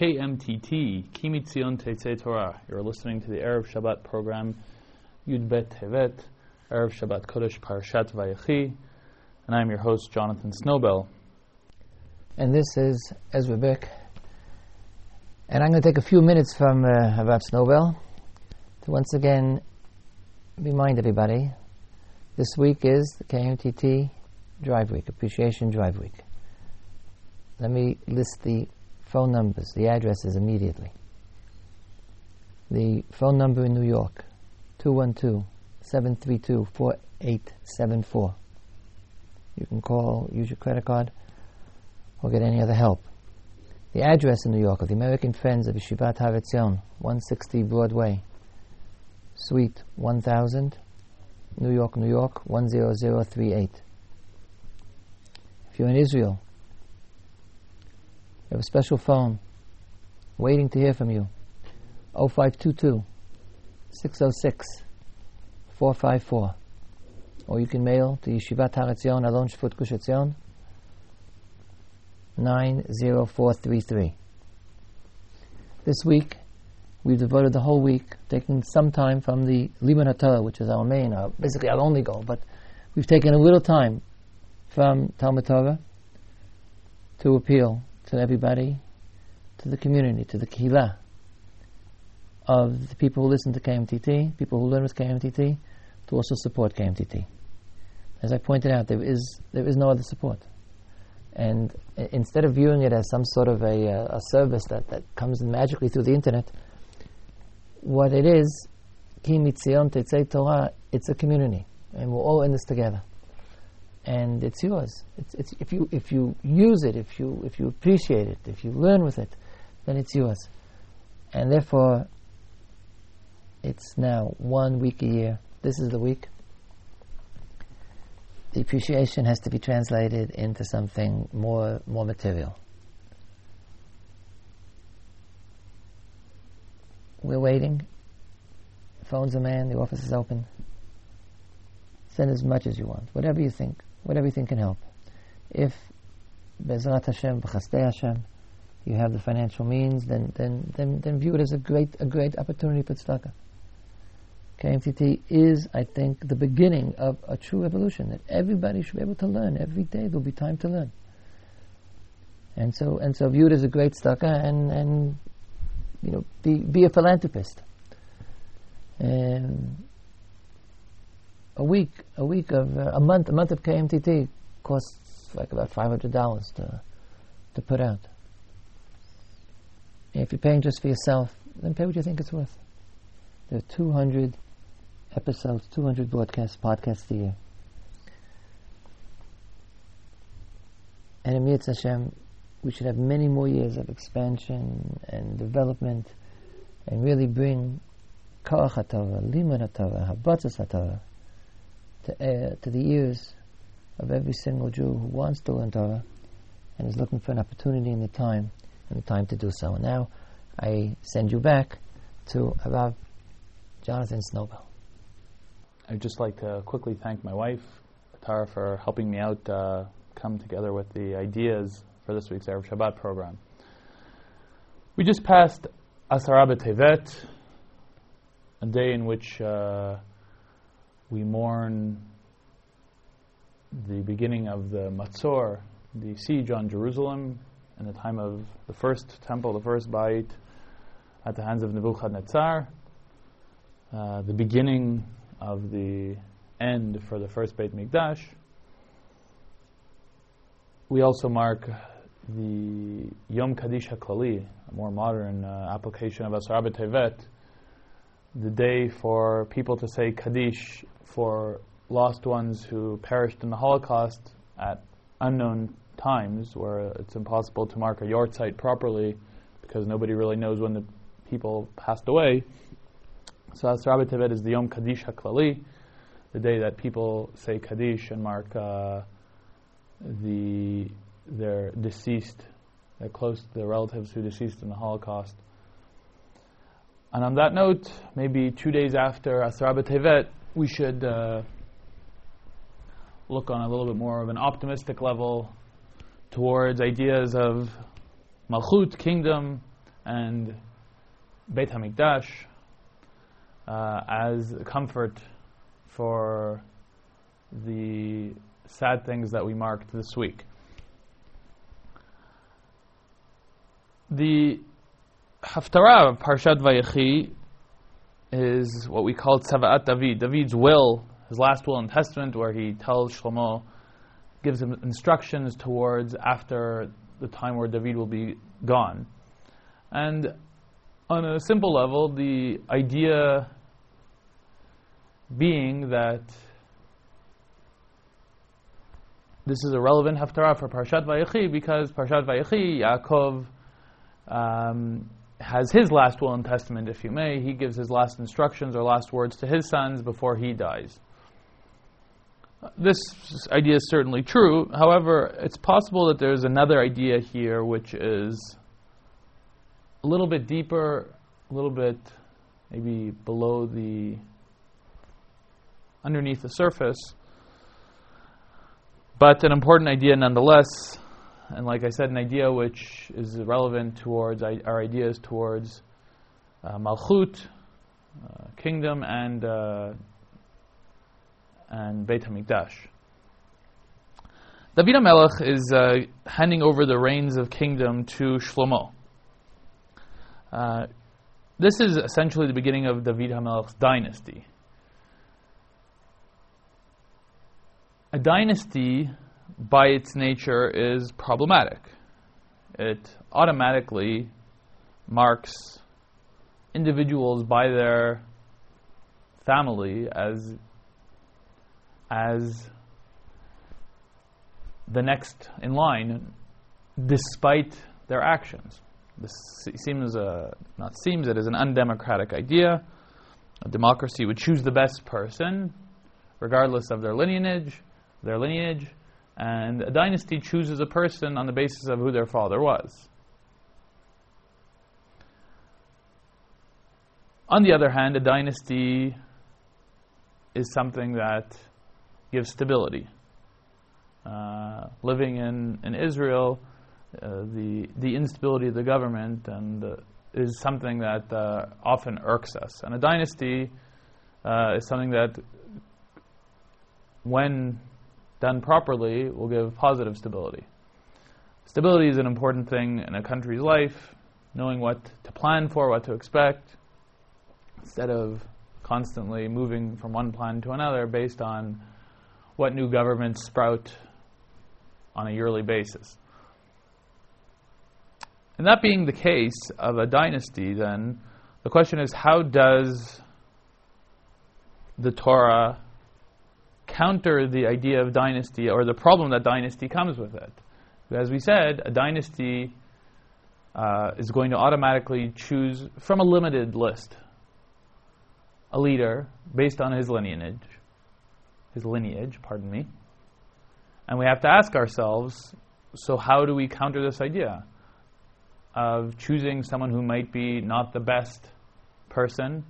KMTT, Ki Mitzion Teitzei Torah. You're listening to the Erev Shabbat program, Yud Bet Tevet, Erev Shabbat Kodesh Parashat Vayechi, and I'm your host, Jonathan Snowbell. And this is Ezra Bick. And I'm going to take a few minutes from uh, Snowbell to once again remind everybody this week is the KMTT Drive Week, Appreciation Drive Week. Let me list the phone numbers, the addresses immediately. The phone number in New York, 212 732 4874. You can call, use your credit card, or get any other help. The address in New York of the American Friends of Yeshivat Har Etzion, 160 Broadway, Suite 1000, New York, New York 10038. If you're in Israel, you have a special phone waiting to hear from you. 0522 606 454. Or you can mail to Yeshivat Har Etzion, Alon Shvut Gush Etzion, 90433. This week, we've devoted the whole week taking some time from the Limud HaTorah, which is our main, our, basically our only goal, but we've taken a little time from Talmud Torah to appeal to everybody, to the community, to the kehillah of the people who listen to KMTT, people who learn with KMTT, to also support KMTT. As I pointed out, there is there is no other support, and instead of viewing it as some sort of a, uh, a service that, that comes magically through the internet, what it is, Ki Mitzion Torah, it's a community, and we're all in this together and it's yours. It's, it's, if you if you use it, if you if you appreciate it, if you learn with it, then it's yours. And therefore, it's now one week a year. This is the week. The appreciation has to be translated into something more more material. We're waiting. Phones are man, The office is open. Send as much as you want, whatever you think what everything can help. If Bezrat Hashem, B'chasdei Hashem, you have the financial means, then, then, then, then view it as a great, a great opportunity for tzedakah. KMTT is, I think, the beginning of a true evolution that everybody should be able to learn. Every day there'll be time to learn. And so, and so view it as a great tzedakah and, and you know, be, be a philanthropist. And a week, a week of uh, a month, a month of KMTT costs like about five hundred dollars to to put out. If you're paying just for yourself, then pay what you think it's worth. There are two hundred episodes, two hundred broadcasts, podcasts a year. And in Mitzvah Hashem, we should have many more years of expansion and development and really bring Koach HaTorah, Limud HaTorah, Hafatzas HaTorah to, uh, to the ears of every single Jew who wants to learn Torah and is looking for an opportunity in the time and the time to do so. And now I send you back to Rav Jonathan Snowbell. I'd just like to quickly thank my wife, Tara, for helping me out uh, come together with the ideas for this week's Erev Shabbat program. We just passed Asara B'Tevet, a day in which uh, we mourn the beginning of the Matzor, the siege on Jerusalem, in the time of the first temple, the first Beit, at the hands of Nebuchadnezzar, uh, the beginning of the end for the first Beit Mikdash. We also mark the Yom Kaddish HaKlali, a more modern uh, application of Asar Tevet, the day for people to say Kaddish for lost ones who perished in the Holocaust at unknown times where it's impossible to mark a yahrzeit properly because nobody really knows when the people passed away. So Asra Tevet is the Yom Kaddish HaKlali, the day that people say Kaddish and mark uh, the their deceased, their close, their relatives who deceased in the Holocaust. And on that note, maybe two days after Asra Tevet, we should uh, look on a little bit more of an optimistic level towards ideas of Malchut, kingdom, and Beit HaMikdash uh, as comfort for the sad things that we marked this week. The Haftarah of Parshat Vayechi is what we call Tzavaat David, David's will, his last will and testament, where he tells Shlomo, gives him instructions towards after the time where David will be gone. And on a simple level, the idea being that this is a relevant haftarah for Parshat Vayechi because Parshat Vayechi, Yaakov um, has his last will and testament, if you may. He gives his last instructions or last words to his sons before he dies. This idea is certainly true. However, it's possible that there's another idea here which is a little bit deeper, a little bit maybe below the underneath the surface, but an important idea nonetheless. And like I said, an idea which is relevant towards our ideas towards uh, Malchut, uh, kingdom, and uh, and Beit Hamikdash. David HaMelech is uh, handing over the reins of kingdom to Shlomo. Uh, this is essentially the beginning of David HaMelech's dynasty. A dynasty, by its nature, is problematic. It automatically marks individuals by their family as as the next in line despite their actions. This seems uh, not seems it is an undemocratic idea. A democracy would choose the best person, regardless of their lineage, their lineage, and a dynasty chooses a person on the basis of who their father was. On the other hand, a dynasty is something that gives stability. Uh, living in, in Israel, uh, the, the instability of the government and uh, is something that uh, often irks us. And a dynasty uh, is something that, when done properly, will give positive stability. Stability is an important thing in a country's life, knowing what to plan for, what to expect, instead of constantly moving from one plan to another based on what new governments sprout on a yearly basis. And that being the case of a dynasty, then, the question is how does the Torah counter the idea of dynasty or the problem that dynasty comes with it? As we said, a dynasty uh, is going to automatically choose from a limited list a leader based on his lineage, his lineage, pardon me. And we have to ask ourselves, so how do we counter this idea? of choosing someone who might be not the best person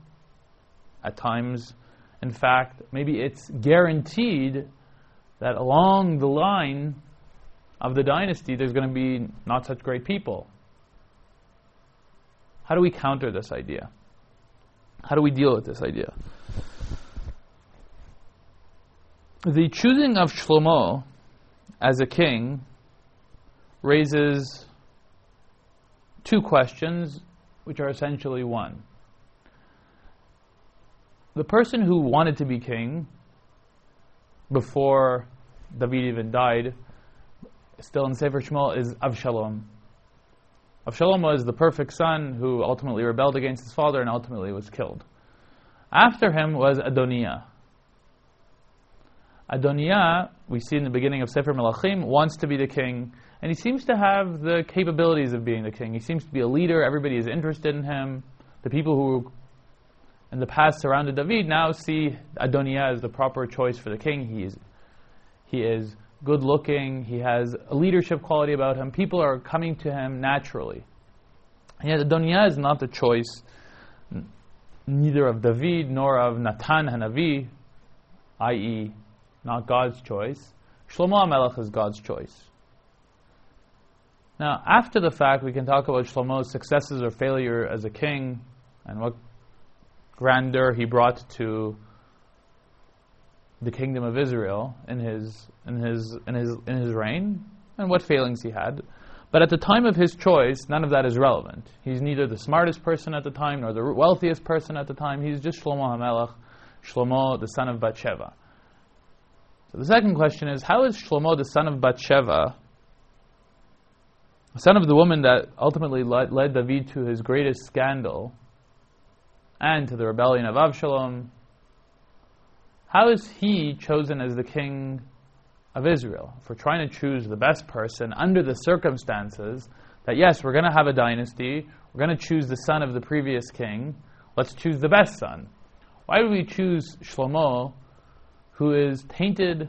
at times. In fact, maybe it's guaranteed that along the line of the dynasty, there's going to be not such great people. How do we counter this idea? How do we deal with this idea? The choosing of Shlomo as a king raises two questions, which are essentially one. The person who wanted to be king before David even died, still in Sefer Shmuel, is Avshalom. Avshalom was the perfect son who ultimately rebelled against his father and ultimately was killed. After him was Adoniah. Adoniah, we see in the beginning of Sefer Melachim, wants to be the king and he seems to have the capabilities of being the king. He seems to be a leader. Everybody is interested in him. The people who in the past surrounded David now see Adoniah as the proper choice for the king. He is, he is good looking. He has a leadership quality about him. People are coming to him naturally. And yet Adoniah is not the choice neither of David nor of Natan Hanavi, i.e., not God's choice. Shlomo HaMelech is God's choice. Now, after the fact, we can talk about Shlomo's successes or failure as a king and what grandeur he brought to the kingdom of Israel in his in his in his in his reign and what failings he had. But at the time of his choice, none of that is relevant. He's neither the smartest person at the time nor the wealthiest person at the time. He's just Shlomo HaMelech, Shlomo, the son of Bathsheba. So the second question is, how is Shlomo, the son of Bathsheba, the son of the woman that ultimately led, led David to his greatest scandal and to the rebellion of Avshalom, how is he chosen as the king of Israel? We're trying to choose the best person under the circumstances that, yes, we're going to have a dynasty, we're going to choose the son of the previous king, let's choose the best son. Why do we choose Shlomo, who is tainted?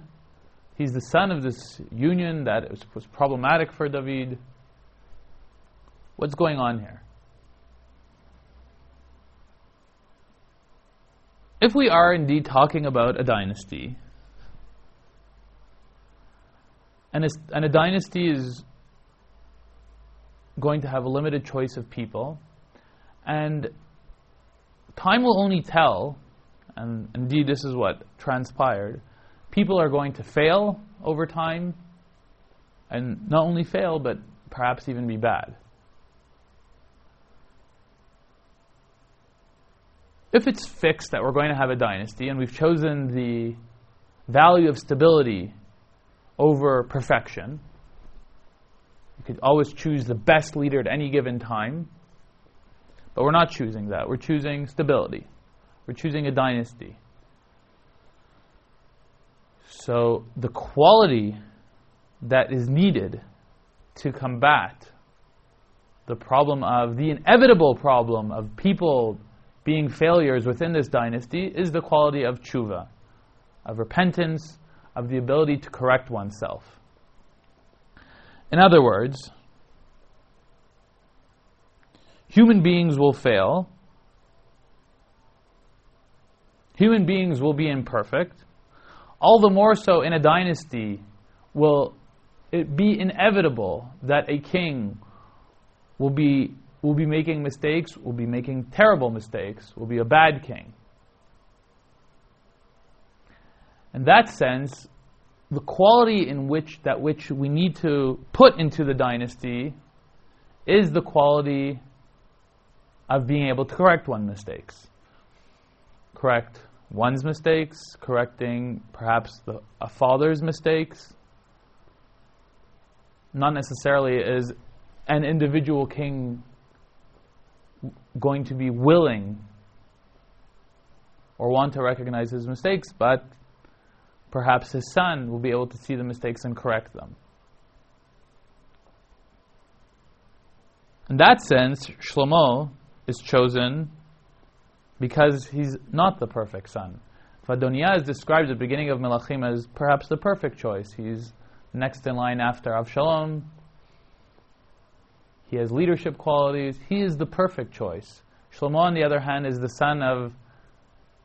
He's the son of this union that was problematic for David. What's going on here? If we are indeed talking about a dynasty, and a, and a dynasty is going to have a limited choice of people, and time will only tell, and indeed this is what transpired, people are going to fail over time, and not only fail, but perhaps even be bad. If it's fixed that we're going to have a dynasty and we've chosen the value of stability over perfection, you could always choose the best leader at any given time, but we're not choosing that. We're choosing stability. We're choosing a dynasty. So the quality that is needed to combat the problem of the inevitable problem of people being failures within this dynasty is the quality of tshuva, of repentance, of the ability to correct oneself. In other words, human beings will fail, human beings will be imperfect, all the more so in a dynasty will it be inevitable that a king will be will be making mistakes, will be making terrible mistakes, will be a bad king. In that sense, the quality in which that which we need to put into the dynasty is the quality of being able to correct one's mistakes. Correct one's mistakes, correcting perhaps the, a father's mistakes. Not necessarily is an individual king going to be willing or want to recognize his mistakes, but perhaps his son will be able to see the mistakes and correct them. In that sense, Shlomo is chosen because he's not the perfect son. Fadoniah is described at the beginning of Melachim as perhaps the perfect choice. He's next in line after Avshalom, he has leadership qualities. He is the perfect choice. Shlomo, on the other hand, is the son of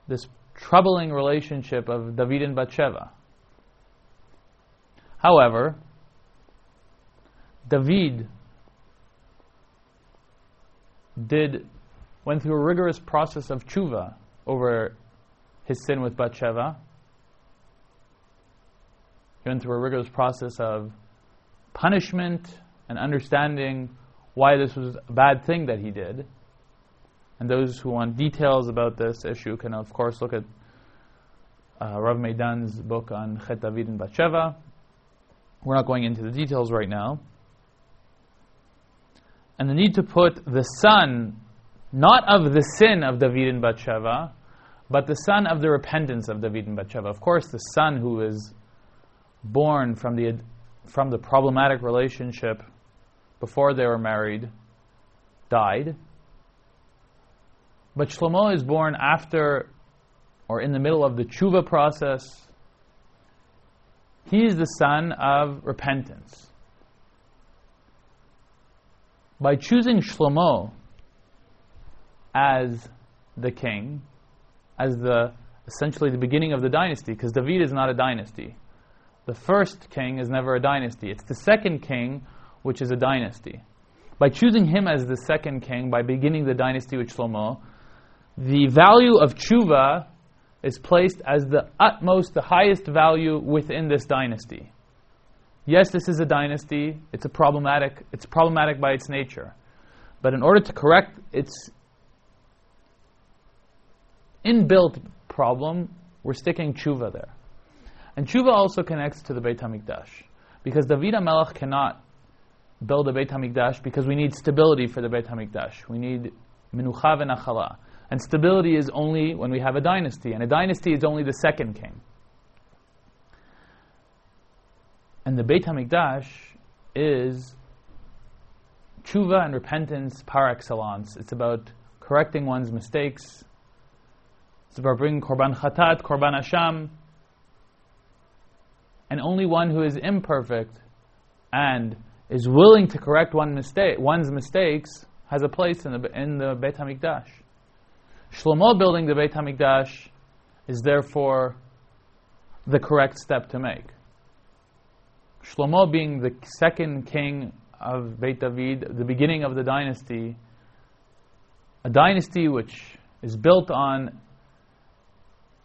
this troubling relationship of David and Bathsheba. However, David did went through a rigorous process of tshuva over his sin with Bathsheba. He went through a rigorous process of punishment and understanding why this was a bad thing that he did. And those who want details about this issue can, of course, look at uh, Rav Medan's book on Chet David and Bathsheba. We're not going into the details right now. And the need to put the son, not of the sin of David and Bathsheba, but the son of the repentance of David and Bathsheba. Of course, the son who is born from the, from the problematic relationship before they were married, died. But Shlomo is born after or in the middle of the tshuva process. He is the son of repentance. By choosing Shlomo as the king, as the essentially the beginning of the dynasty, because David is not a dynasty. The first king is never a dynasty. It's the second king which is a dynasty. By choosing him as the second king, by beginning the dynasty with Shlomo, the value of tshuva is placed as the utmost, the highest value within this dynasty. Yes, this is a dynasty. It's a problematic. It's problematic by its nature, but in order to correct its inbuilt problem, we're sticking tshuva there. And tshuva also connects to the Beit HaMikdash. Because David HaMelech cannot build a Beit HaMikdash because we need stability for the Beit HaMikdash. We need minucha v'nachala. And stability is only when we have a dynasty. And a dynasty is only the second king. And the Beit HaMikdash is tshuva and repentance par excellence. It's about correcting one's mistakes, it's about bringing Korban Chatat, Korban Asham. And only one who is imperfect and is willing to correct one mistake, one's mistakes has a place in the, in the Beit HaMikdash. Shlomo building the Beit HaMikdash is therefore the correct step to make. Shlomo being the second king of Beit David, the beginning of the dynasty, a dynasty which is built on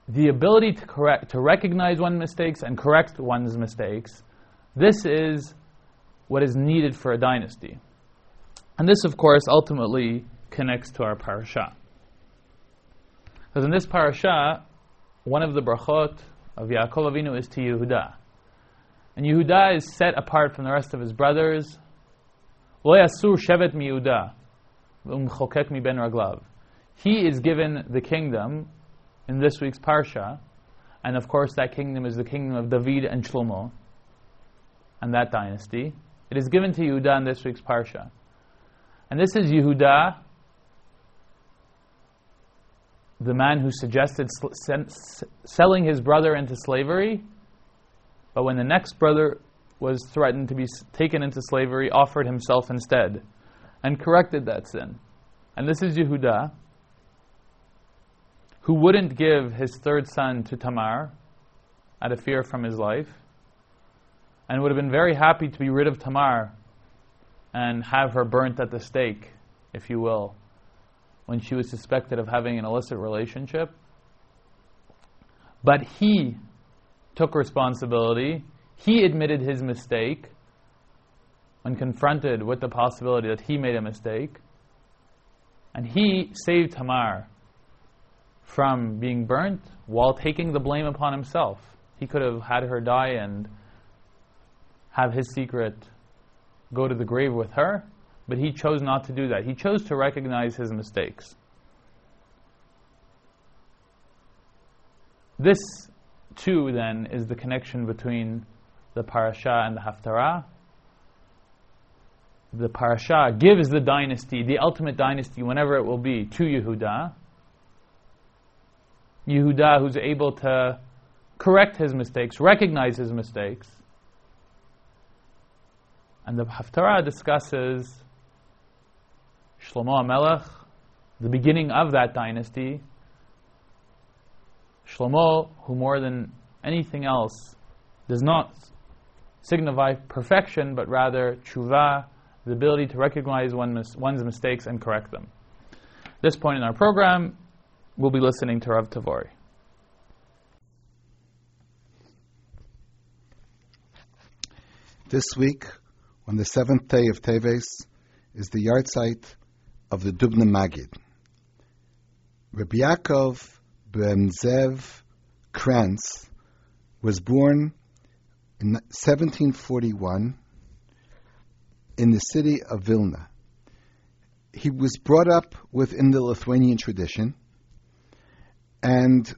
the ability to correct, to recognize one's mistakes and correct one's mistakes, this is what is needed for a dynasty. And this, of course, ultimately connects to our parasha. Because in this parasha, one of the brachot of Yaakov Avinu is to Yehuda. And Yehuda is set apart from the rest of his brothers. Lo yasur shevet mi Yehuda, um mi ben raglav. He is given the kingdom in this week's Parsha. And of course, that kingdom is the kingdom of David and Shlomo and that dynasty. It is given to Yehuda in this week's Parsha. And this is Yehuda, the man who suggested selling his brother into slavery, but when the next brother was threatened to be taken into slavery, offered himself instead and corrected that sin. And this is Yehuda, who wouldn't give his third son to Tamar out of fear from his life, and would have been very happy to be rid of Tamar and have her burnt at the stake, if you will, when she was suspected of having an illicit relationship. But he took responsibility, he admitted his mistake when confronted with the possibility that he made a mistake, and he saved Tamar from being burnt while taking the blame upon himself. He could have had her die and have his secret go to the grave with her, but he chose not to do that. He chose to recognize his mistakes. This, too, then, is the connection between the parasha and the haftarah. The parasha gives the dynasty, the ultimate dynasty, whenever it will be, to Yehuda. Yehuda who's able to correct his mistakes, recognize his mistakes. And the Haftarah discusses Shlomo HaMelech, the beginning of that dynasty. Shlomo, who more than anything else does not signify perfection, but rather tshuva, the ability to recognize one's mistakes and correct them. At this point in our program, we'll be listening to Rav Tavori. This week, on the seventh day of Teves, is the yahrzeit of the Dubna Magid. Rabbi Yaakov ben Zev Krantz was born in 1741 in the city of Vilna. He was brought up within the Lithuanian tradition and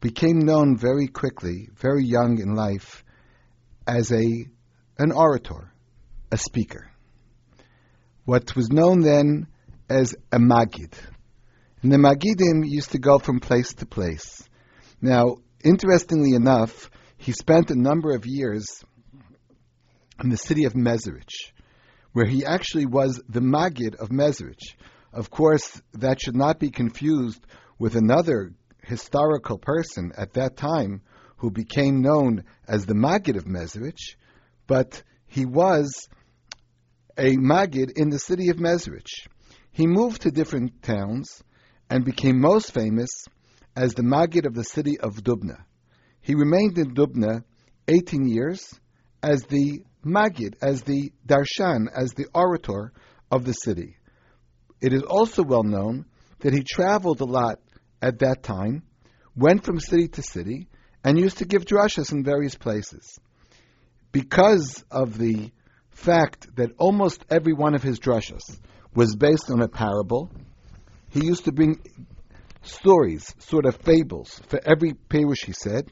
became known very quickly, very young in life, as a an orator, a speaker. What was known then as a magid. And the magidim used to go from place to place. Now, interestingly enough, he spent a number of years in the city of Mezrich, where he actually was the magid of Mezrich. Of course, that should not be confused with another historical person at that time who became known as the Maggid of Mezrich, but he was a Magid in the city of Mezrich. He moved to different towns and became most famous as the Magid of the city of Dubna. He remained in Dubna 18 years as the Magid, as the Darshan, as the orator of the city. It is also well known that he traveled a lot at that time, went from city to city, and used to give drashas in various places. Because of the fact that almost every one of his drashas was based on a parable, he used to bring stories, sort of fables, for every perush he said.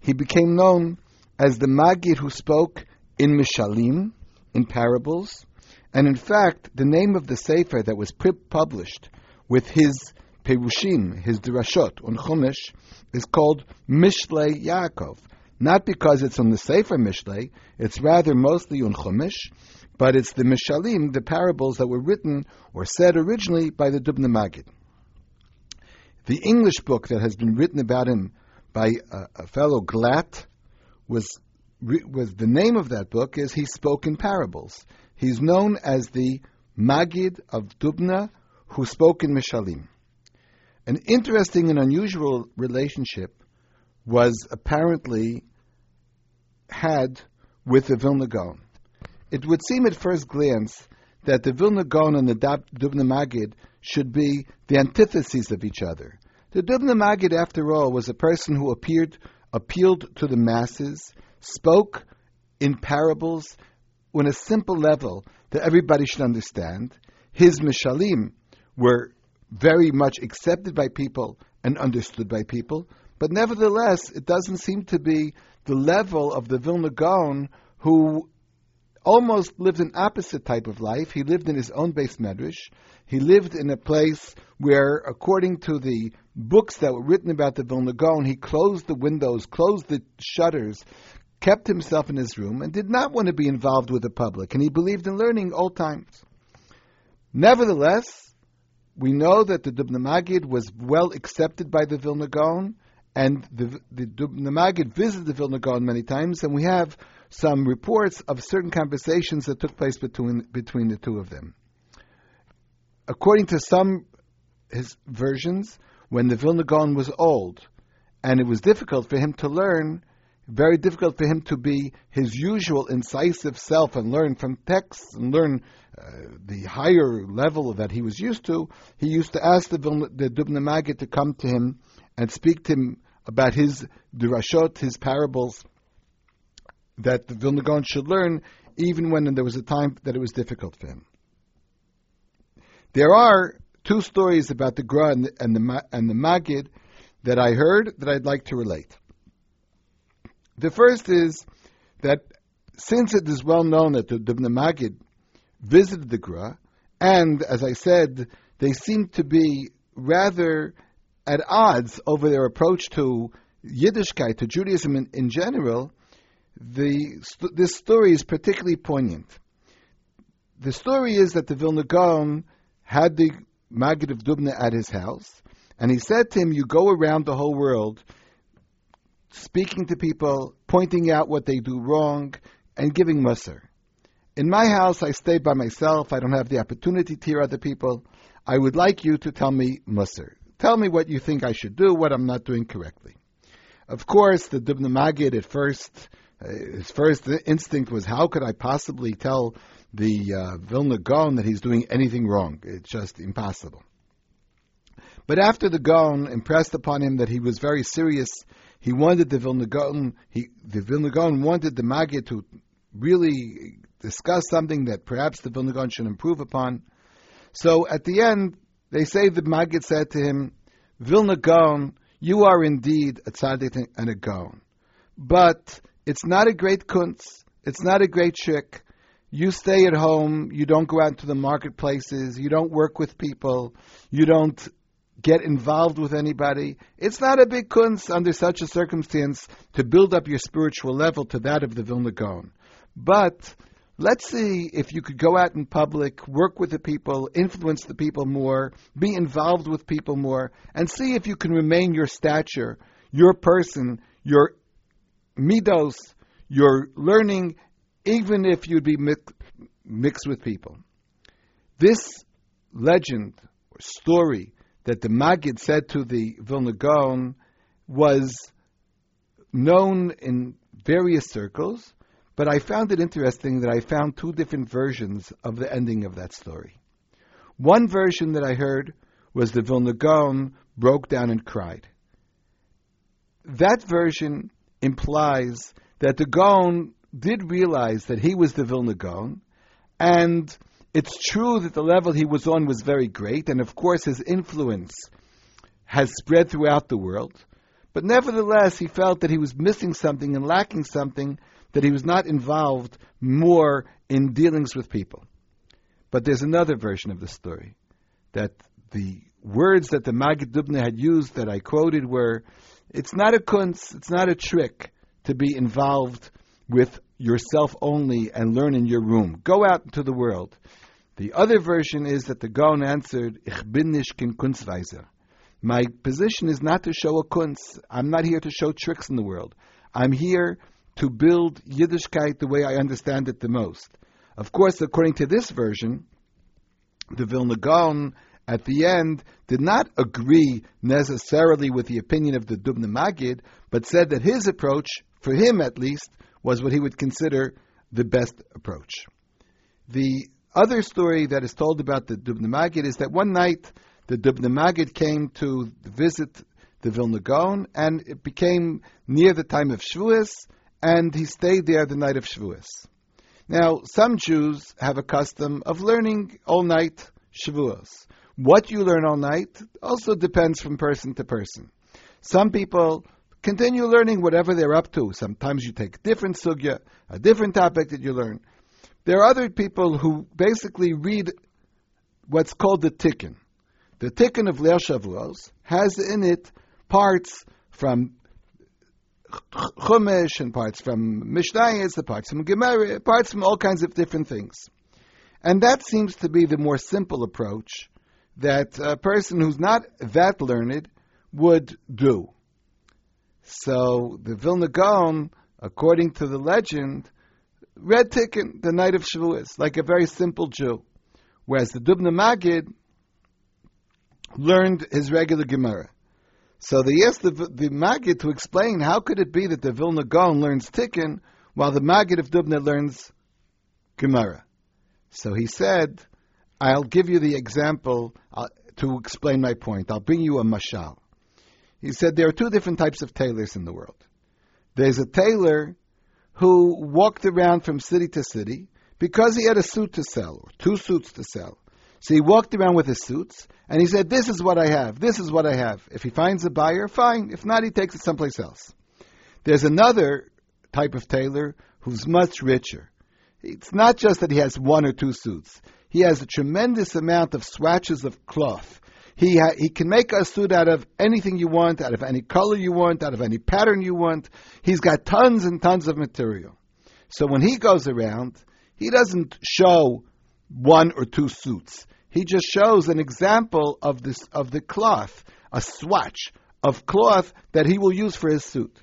He became known as the Magid who spoke in Mishalim, in parables, and in fact, the name of the Sefer that was published with his Perushim, his Drashot on Chumash, is called Mishle Yaakov. Not because it's on the Sefer Mishlei, it's rather mostly on Chumash, but it's the Mishalim, the parables that were written or said originally by the Dubna Magid. The English book that has been written about him by a, a fellow Glatt was was the name of that book is He Spoke in Parables. He's known as the Magid of Dubna who spoke in Mishalim. An interesting and unusual relationship was apparently had with the Vilna Gaon. It would seem at first glance that the Vilna Gaon and the Dubna Magid should be the antitheses of each other. The Dubna Magid, after all, was a person who appeared, appealed to the masses, spoke in parables on a simple level that everybody should understand. His mishalim were very much accepted by people and understood by people, but nevertheless, it doesn't seem to be the level of the Vilna Gaon who almost lived an opposite type of life. He lived in his own beis medrash. He lived in a place where, according to the books that were written about the Vilna Gaon, he closed the windows, closed the shutters, kept himself in his room, and did not want to be involved with the public. And he believed in learning old times. Nevertheless, we know that the Dubna Magid was well accepted by the Vilna Gaon, and the, the Dubna Magid visited the Vilna Gaon many times, and we have some reports of certain conversations that took place between, between the two of them. According to some his versions, when the Vilna Gaon was old, and it was difficult for him to learn, very difficult for him to be his usual incisive self and learn from texts and learn uh, the higher level that he was used to, he used to ask the, the Dubna Magid to come to him and speak to him about his drashot, his parables, that the Vilna Gaon should learn, even when there was a time that it was difficult for him. There are two stories about the Gra and the, and the, and the Magid that I heard that I'd like to relate. The first is that since it is well known that the Dubna Magid visited the Gra, and as I said, they seem to be rather at odds over their approach to Yiddishkeit, to Judaism in, in general, the, st- this story is particularly poignant. The story is that the Vilna Gaon had the Maggid of Dubna at his house, and he said to him, You go around the whole world speaking to people, pointing out what they do wrong, and giving mussar. In my house, I stay by myself. I don't have the opportunity to hear other people. I would like you to tell me mussar. Tell me what you think I should do, what I'm not doing correctly. Of course, the Dubna Magid at first his first instinct was, how could I possibly tell the uh, Vilna Gaon that he's doing anything wrong? It's just impossible. But after the Gaon impressed upon him that he was very serious, he wanted the Vilna Gaon, he, the Vilna Gaon wanted the Magid to really discuss something that perhaps the Vilna Gaon should improve upon. So at the end, they say the Maggid said to him, Vilna Gaon, you are indeed a tzaddik and a Gaon. But it's not a great kunz. It's not a great trick. You stay at home. You don't go out to the marketplaces. You don't work with people. You don't get involved with anybody. It's not a big kunz under such a circumstance to build up your spiritual level to that of the Vilna Gaon. But let's see if you could go out in public, work with the people, influence the people more, be involved with people more, and see if you can remain your stature, your person, your midos, you're learning, even if you'd be mix with people. This legend or story that the Maggid said to the Vilna Gaon was known in various circles, but I found it interesting that I found two different versions of the ending of that story. One version that I heard was the Vilna Gaon broke down and cried. That version implies that the Gaon did realize that he was the Vilna Gaon, and it's true that the level he was on was very great, and of course his influence has spread throughout the world. But nevertheless, he felt that he was missing something and lacking something, that he was not involved more in dealings with people. But there's another version of the story that the words that the Maggid Dubna had used that I quoted were, it's not a kunz, it's not a trick to be involved with yourself only and learn in your room. Go out into the world. The other version is that the Gaon answered, Ich bin nicht kein Kunstweiser. My position is not to show a kunz. I'm not here to show tricks in the world. I'm here to build Yiddishkeit the way I understand it the most. Of course, according to this version, the Vilna Gaon at the end did not agree necessarily with the opinion of the Dubna Magid, but said that his approach, for him at least, was what he would consider the best approach. The other story that is told about the Dubna Magid is that one night the Dubna Magid came to visit the Vilna Gaon, and it became near the time of Shavuos, and he stayed there the night of Shavuos. Now, some Jews have a custom of learning all night Shavuos. What you learn all night also depends from person to person. Some people continue learning whatever they're up to. Sometimes you take different sugya, a different topic that you learn. There are other people who basically read what's called the tikkun. The tikkun of Leil Shavuos has in it parts from Chumash and parts from Mishnayos, the parts from Gemara, parts from all kinds of different things. And that seems to be the more simple approach that a person who's not that learned would do. So the Vilna Gaon, according to the legend, read Tikkun the night of Shavuos, like a very simple Jew. Whereas the Dubna Magid learned his regular Gemara. So they asked the, the Magid to explain how could it be that the Vilna Gaon learns Tikkun while the Magid of Dubna learns Gemara. So he said, I'll give you the example uh, to explain my point. I'll bring you a mashal. He said there are two different types of tailors in the world. There's a tailor who walked around from city to city because he had a suit to sell, or two suits to sell. So he walked around with his suits, and he said, This is what I have, this is what I have. If he finds a buyer, fine. If not, he takes it someplace else. There's another type of tailor who's much richer. It's not just that he has one or two suits. He has a tremendous amount of swatches of cloth. He, ha- he can make a suit out of anything you want, out of any color you want, out of any pattern you want. He's got tons and tons of material. So when he goes around, he doesn't show one or two suits. He just shows an example of this of the cloth, a swatch of cloth that he will use for his suit.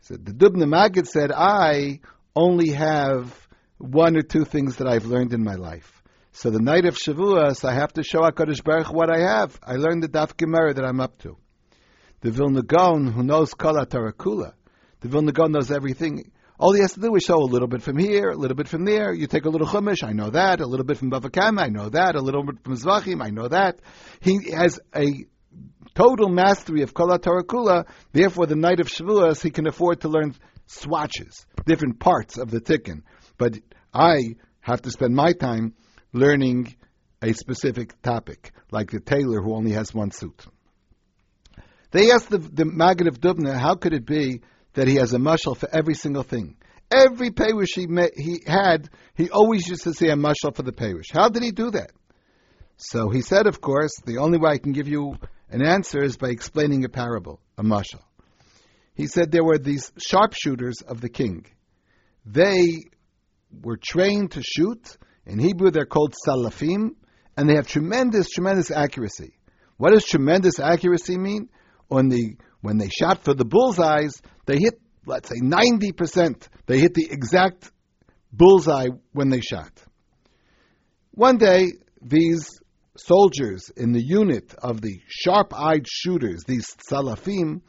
So the Dubna Magid said, I only have one or two things that I've learned in my life. So the night of Shavuos, I have to show HaKadosh Baruch what I have. I learned the Daf Gemara that I'm up to. The Vilna Gaon, who knows Kol Tarakula, the Vilna Gaon knows everything. All he has to do is show a little bit from here, a little bit from there. You take a little Chumash, I know that. A little bit from Bava Kama, I know that. A little bit from Zvachim, I know that. He has a total mastery of Kol Tarakula. Therefore, the night of Shavuos, he can afford to learn swatches, different parts of the tikkun. But I have to spend my time learning a specific topic, like the tailor who only has one suit. They asked the, the Maggid of Dubna, how could it be that he has a mushal for every single thing? Every paywish he, he had, he always used to say a mushal for the paywish. How did he do that? So he said, of course, the only way I can give you an answer is by explaining a parable, a mushal. He said there were these sharpshooters of the king. They were trained to shoot, in Hebrew, they're called tzalafim, and they have tremendous, tremendous accuracy. What does tremendous accuracy mean? On the when they shot for the bullseyes, they hit, let's say, ninety percent. They hit the exact bullseye when they shot. One day, these soldiers in the unit of the sharp-eyed shooters, these tzalafim,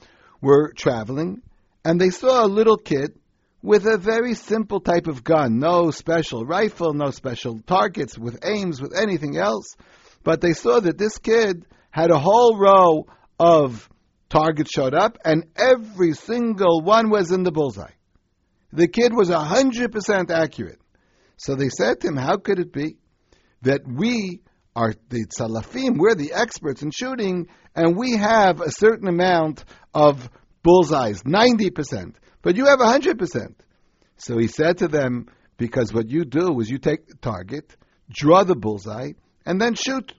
were traveling, and they saw a little kid with a very simple type of gun, no special rifle, no special targets with aims, with anything else. But they saw that this kid had a whole row of targets showed up, and every single one was in the bullseye. The kid was 100% accurate. So they said to him, How could it be that we are the tzalafim, we're the experts in shooting, and we have a certain amount of bullseyes, 90%, but you have 100%. So he said to them, Because what you do is you take the target, draw the bullseye, and then shoot.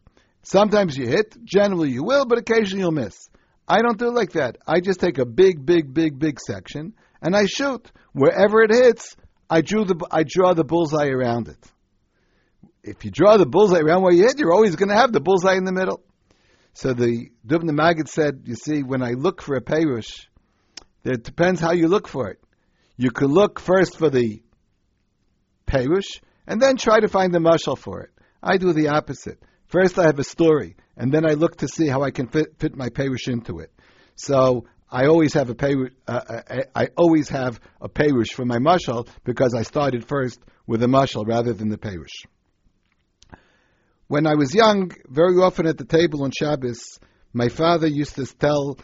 Sometimes you hit, generally you will, but occasionally you'll miss. I don't do it like that. I just take a big, big, big, big section and I shoot. Wherever it hits, I drew the I draw the bullseye around it. If you draw the bullseye around where you hit, you're always going to have the bullseye in the middle. So the Dubna Maggid said, you see, when I look for a peirush, it depends how you look for it. You could look first for the peirush and then try to find the mashal for it. I do the opposite. First, I have a story, and then I look to see how I can fit, fit my peirush into it. So I always have a peirush. Uh, I, uh, I always have a peirush for my mashal because I started first with a mashal rather than the peirush. When I was young, very often at the table on Shabbos, my father used to tell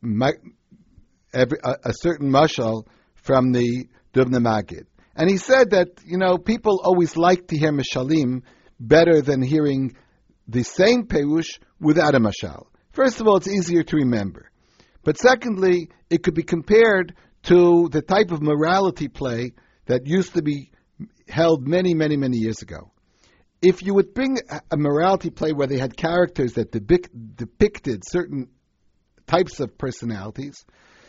my, every, a, a, certain mashal from the Dubna Magid. And he said that, you know, people always like to hear mashalim better than hearing the same perush without a mashal. First of all, it's easier to remember. But secondly, it could be compared to the type of morality play that used to be held many, many, many years ago. If you would bring a morality play where they had characters that depict, depicted certain types of personalities,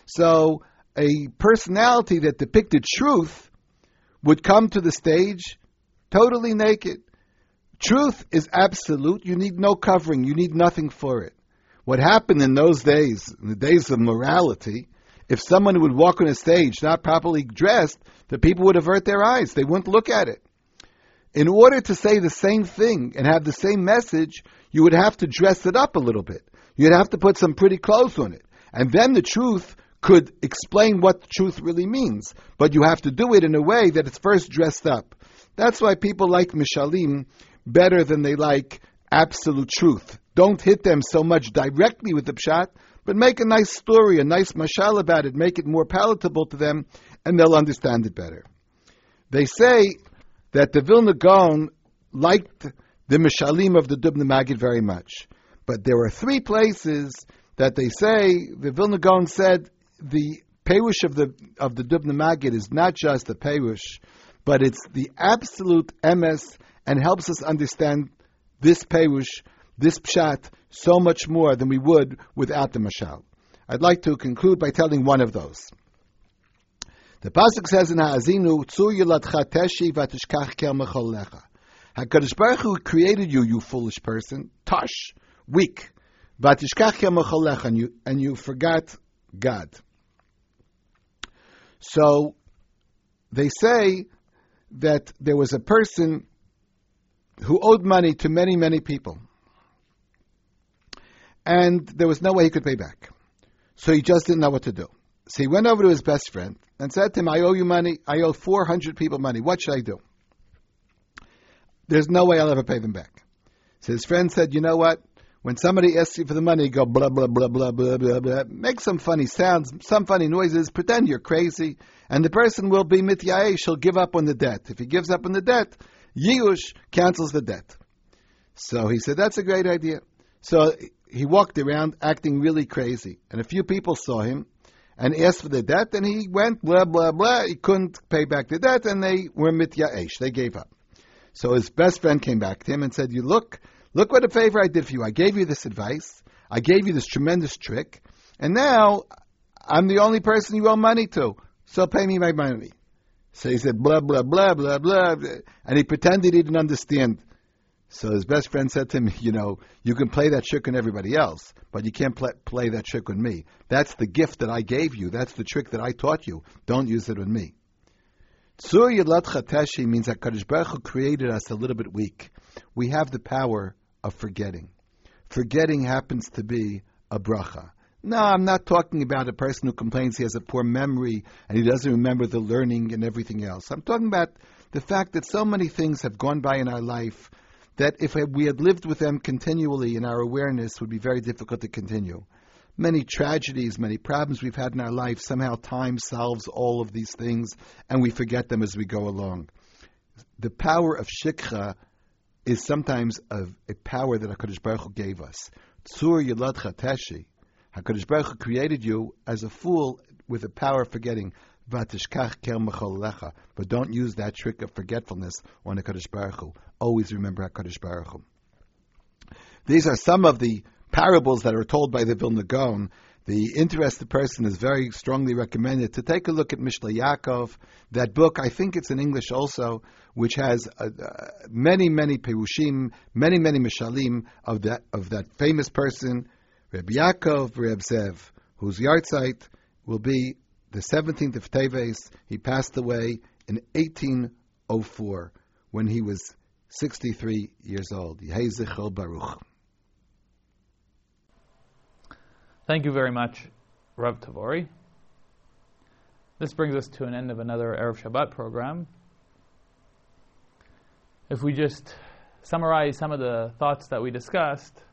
so a personality that depicted truth would come to the stage totally naked Truth is absolute. You need no covering. You need nothing for it. What happened in those days, in the days of morality, if someone would walk on a stage not properly dressed, the people would avert their eyes. They wouldn't look at it. In order to say the same thing and have the same message, you would have to dress it up a little bit. You'd have to put some pretty clothes on it. And then the truth could explain what the truth really means. But you have to do it in a way that it's first dressed up. That's why people like Mishalim better than they like absolute truth. Don't hit them so much directly with the pshat, but make a nice story, a nice mashal about it, make it more palatable to them, and they'll understand it better. They say that the Vilna Gaon liked the mashalim of the Dubna Magid very much, but there are three places that they say the Vilna Gaon said the perush of the of the Dubna Magid is not just the perush, but it's the absolute emes and helps us understand this Perush, this Pshat, so much more than we would without the Mashal. I'd like to conclude by telling one of those. The pasuk says in Ha'azinu, "Tzu yilatcha teshi v'atishkach kel mecholecha." Hakadosh Baruch Hu created you, you foolish person, tosh, weak, v'atishkach kel mecholecha, and you and you forgot God. So they say that there was a person who owed money to many, many people. And there was no way he could pay back. So he just didn't know what to do. So he went over to his best friend and said to him, I owe you money. I owe 400 people money. What should I do? There's no way I'll ever pay them back. So his friend said, You know what? When somebody asks you for the money, go blah, blah, blah, blah, blah, blah, blah. Make some funny sounds, some funny noises, pretend you're crazy, and the person will be mityaesh, he'll give up on the debt. If he gives up on the debt, Yiush cancels the debt. So he said, that's a great idea. So he walked around acting really crazy. And a few people saw him and asked for the debt, and he went, blah, blah, blah. He couldn't pay back the debt, and they were mityaesh. They gave up. So his best friend came back to him and said, you look, look what a favor I did for you. I gave you this advice. I gave you this tremendous trick. And now I'm the only person you owe money to. So pay me my money. So he said blah blah blah blah blah, and he pretended he didn't understand. So his best friend said to him, "You know, you can play that trick on everybody else, but you can't play, play that trick on me. That's the gift that I gave you. That's the trick that I taught you. Don't use it on me." Tzur Yadlat Chateshi means that Kadosh Baruch Hu created us a little bit weak. We have the power of forgetting. Forgetting happens to be a bracha. No, I'm not talking about a person who complains he has a poor memory and he doesn't remember the learning and everything else. I'm talking about the fact that so many things have gone by in our life that if we had lived with them continually in our awareness would be very difficult to continue. Many tragedies, many problems we've had in our life, somehow time solves all of these things and we forget them as we go along. The power of shikha is sometimes a, a power that HaKadosh Baruch Hu gave us. Tzur Yilad Chateshi. HaKadosh Baruch Hu created you as a fool with the power of forgetting. But don't use that trick of forgetfulness on HaKadosh Baruch Hu. Always remember HaKadosh Baruch Hu. These are some of the parables that are told by the Vilna Gaon the interested person is very strongly recommended to take a look at Mishle Yaakov, that book. I think it's in English also, which has uh, uh, many, many perushim, many, many mishalim of that of that famous person, Reb Yaakov Reb Zev, whose yahrzeit will be the 17th of Teves. He passed away in 1804 when he was 63 years old. Yehi Zichel Baruch. Thank you very much, Rav Tavori. This brings us to an end of another Erev Shabbat program. If we just summarize some of the thoughts that we discussed,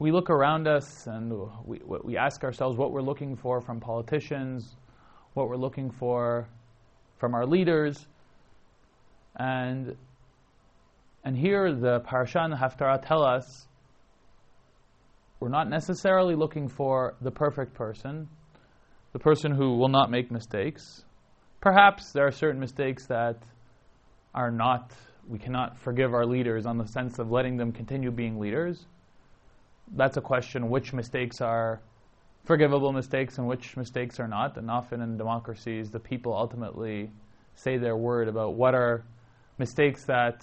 we look around us and we, we ask ourselves what we're looking for from politicians, what we're looking for from our leaders, and and here the Parasha and the Haftarah tell us we're not necessarily looking for the perfect person, the person who will not make mistakes. Perhaps there are certain mistakes that are not, we cannot forgive our leaders on the sense of letting them continue being leaders. That's a question which mistakes are forgivable mistakes and which mistakes are not. And often in democracies, the people ultimately say their word about what are mistakes that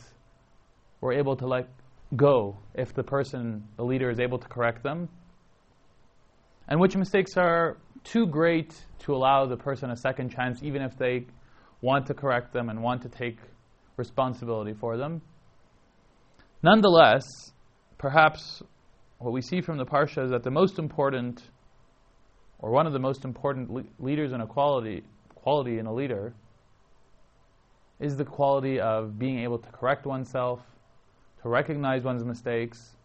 we're able to let go if the person, the leader, is able to correct them, and which mistakes are too great to allow the person a second chance, even if they want to correct them and want to take responsibility for them. Nonetheless, perhaps what we see from the Parsha is that the most important, or one of the most important le- leaders in a quality, quality in a leader, is the quality of being able to correct oneself to recognize one's mistakes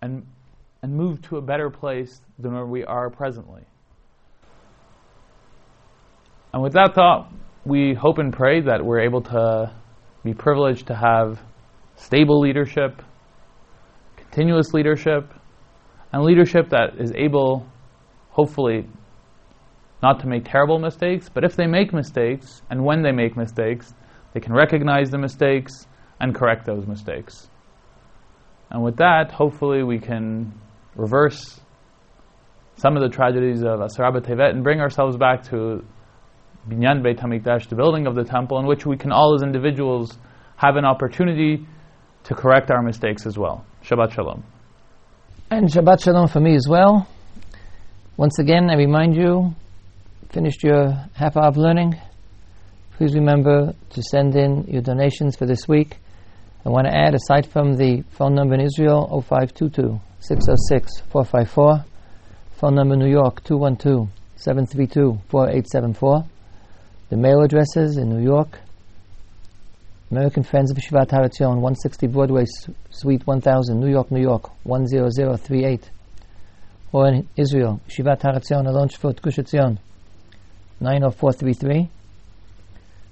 and, and move to a better place than where we are presently. And with that thought, we hope and pray that we're able to be privileged to have stable leadership, continuous leadership, and leadership that is able, hopefully, not to make terrible mistakes, but if they make mistakes, and when they make mistakes, they can recognize the mistakes and correct those mistakes. And with that, hopefully, we can reverse some of the tragedies of Asar Tevet and bring ourselves back to Binyan Beit HaMikdash, the building of the temple, in which we can all as individuals have an opportunity to correct our mistakes as well. Shabbat Shalom. And Shabbat Shalom for me as well. Once again, I remind you, finished your half hour of learning. Please remember to send in your donations for this week. I want to add, aside from the phone number in Israel, 0522 606 454, phone number New York, 212 732 4874, the mail addresses in New York, American Friends of Yeshivat Har Etzion, 160 Broadway, Suite 1000, New York, New York, 10038. Or in Israel, Yeshivat Har Etzion, Alon Shvut, Gush Etzion, 90433.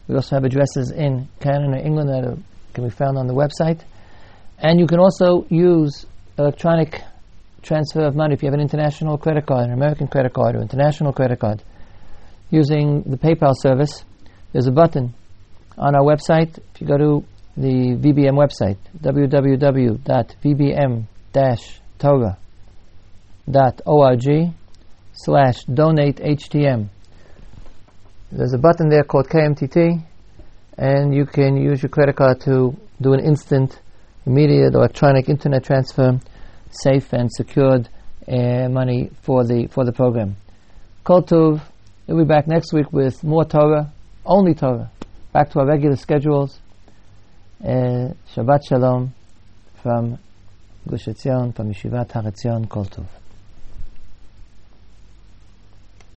We also have addresses in Canada, and England that can be found on the website. And you can also use electronic transfer of money if you have an international credit card, an American credit card, or international credit card. Using the PayPal service, there's a button on our website. If you go to the VBM website, www.vbm-torah.org slash donate HTM. There's a button there called KMTT and you can use your credit card to do an instant, immediate electronic internet transfer, safe and secured uh, money for the for the program. Kol Tuv, we'll be back next week with more Torah, only Torah, back to our regular schedules. Uh, Shabbat Shalom from Gush Etzion, from Yeshivat Har Etzion, Kol Tuv.